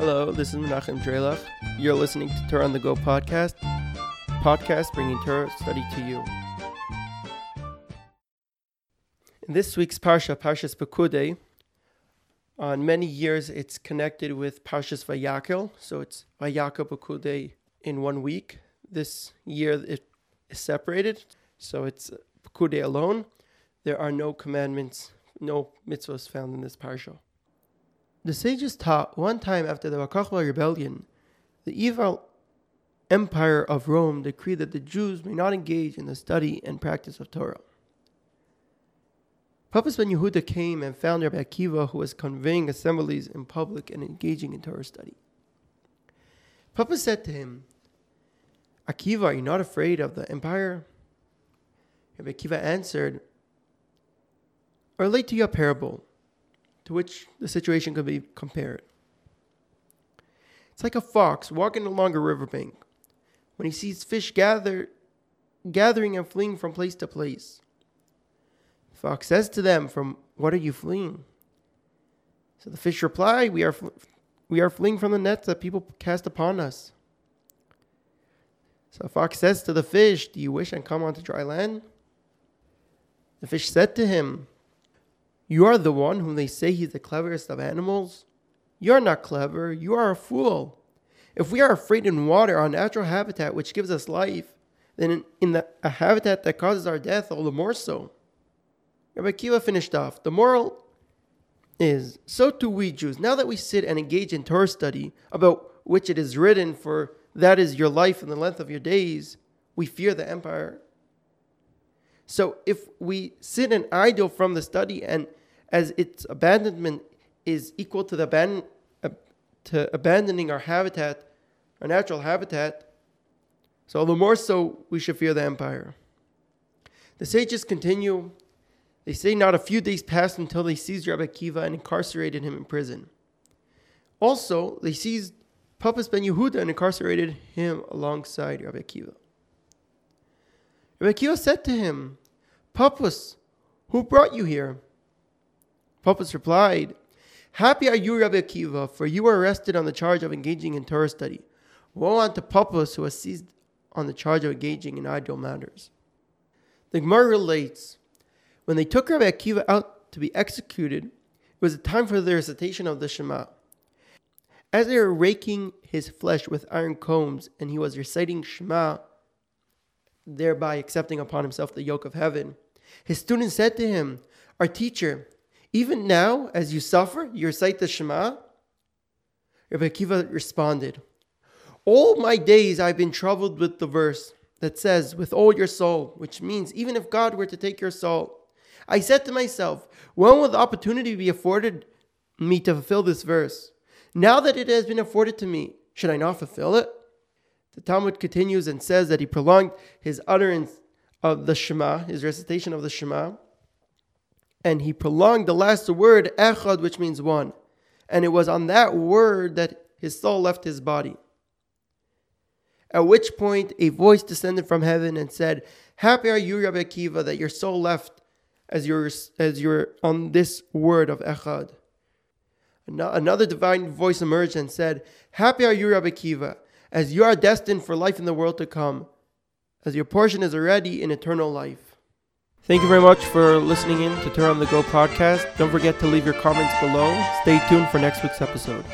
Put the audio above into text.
Hello, this is Menachem Drelich. You're listening to Torah on the Go podcast, podcast bringing Torah study to you. In this week's Parsha, Parshas Pekudei, on many years it's connected with Parshas Vayakel, so it's Vayakel Pekudei in one week. This year it is separated, so it's Pekudei alone. There are no commandments, no mitzvahs found in this Parsha. The sages taught one time after the Kokhba rebellion, the evil empire of Rome decreed that the Jews may not engage in the study and practice of Torah. Papas ben Yehuda came and found Rabbi Akiva, who was conveying assemblies in public and engaging in Torah study. Papa said to him, Akiva, are you not afraid of the empire? Rabbi Akiva answered, relate to your parable to which the situation could be compared. It's like a fox walking along a riverbank when he sees fish gather, gathering and fleeing from place to place. The fox says to them, From what are you fleeing? So the fish reply, We are, fl- we are fleeing from the nets that people cast upon us. So the fox says to the fish, Do you wish I come onto dry land? The fish said to him, you are the one whom they say he's the cleverest of animals? You are not clever, you are a fool. If we are afraid in water, our natural habitat which gives us life, then in, the, a habitat that causes our death, all the more so. Rabbi Akiva finished off. The moral is so too we Jews, now that we sit and engage in Torah study, about which it is written, for that is your life and the length of your days, we fear the empire. So if we sit and idle from the study and as its abandonment is equal to the aban- uh, to abandoning our habitat, our natural habitat. So the more so we should fear the empire. The sages continue. They say not a few days passed until they seized Rabbi Akiva and incarcerated him in prison. Also, they seized Papas ben Yehuda and incarcerated him alongside Rabbi Akiva. Rabbi Akiva said to him, Papas, who brought you here? Papas replied, Happy are you, Rabbi Akiva, for you were arrested on the charge of engaging in Torah study. Woe unto Papas who was seized on the charge of engaging in idle matters. The Gemara relates, when they took Rabbi Akiva out to be executed, it was a time for the recitation of the Shema. As they were raking his flesh with iron combs, and he was reciting Shema, thereby accepting upon himself the yoke of heaven, his students said to him, Our teacher, even now, as you suffer, you recite the Shema? Rabbi Akiva responded, All my days I've been troubled with the verse that says, with all your soul, which means even if God were to take your soul. I said to myself, when will the opportunity be afforded me to fulfill this verse? Now that it has been afforded to me, should I not fulfill it? The Talmud continues and says that he prolonged his utterance of the Shema, his recitation of the Shema, and he prolonged the last word, echad, which means one. And it was on that word that his soul left his body. At which point a voice descended from heaven and said, Happy are you, Rabbi Akiva, that your soul left as you're, as you're on this word of echad. Another divine voice emerged and said, Happy are you, Rabbi Akiva, as you are destined for life in the world to come, as your portion is already in eternal life. Thank you very much for listening in to Torah on the Go podcast. Don't forget to leave your comments below. Stay tuned for next week's episode.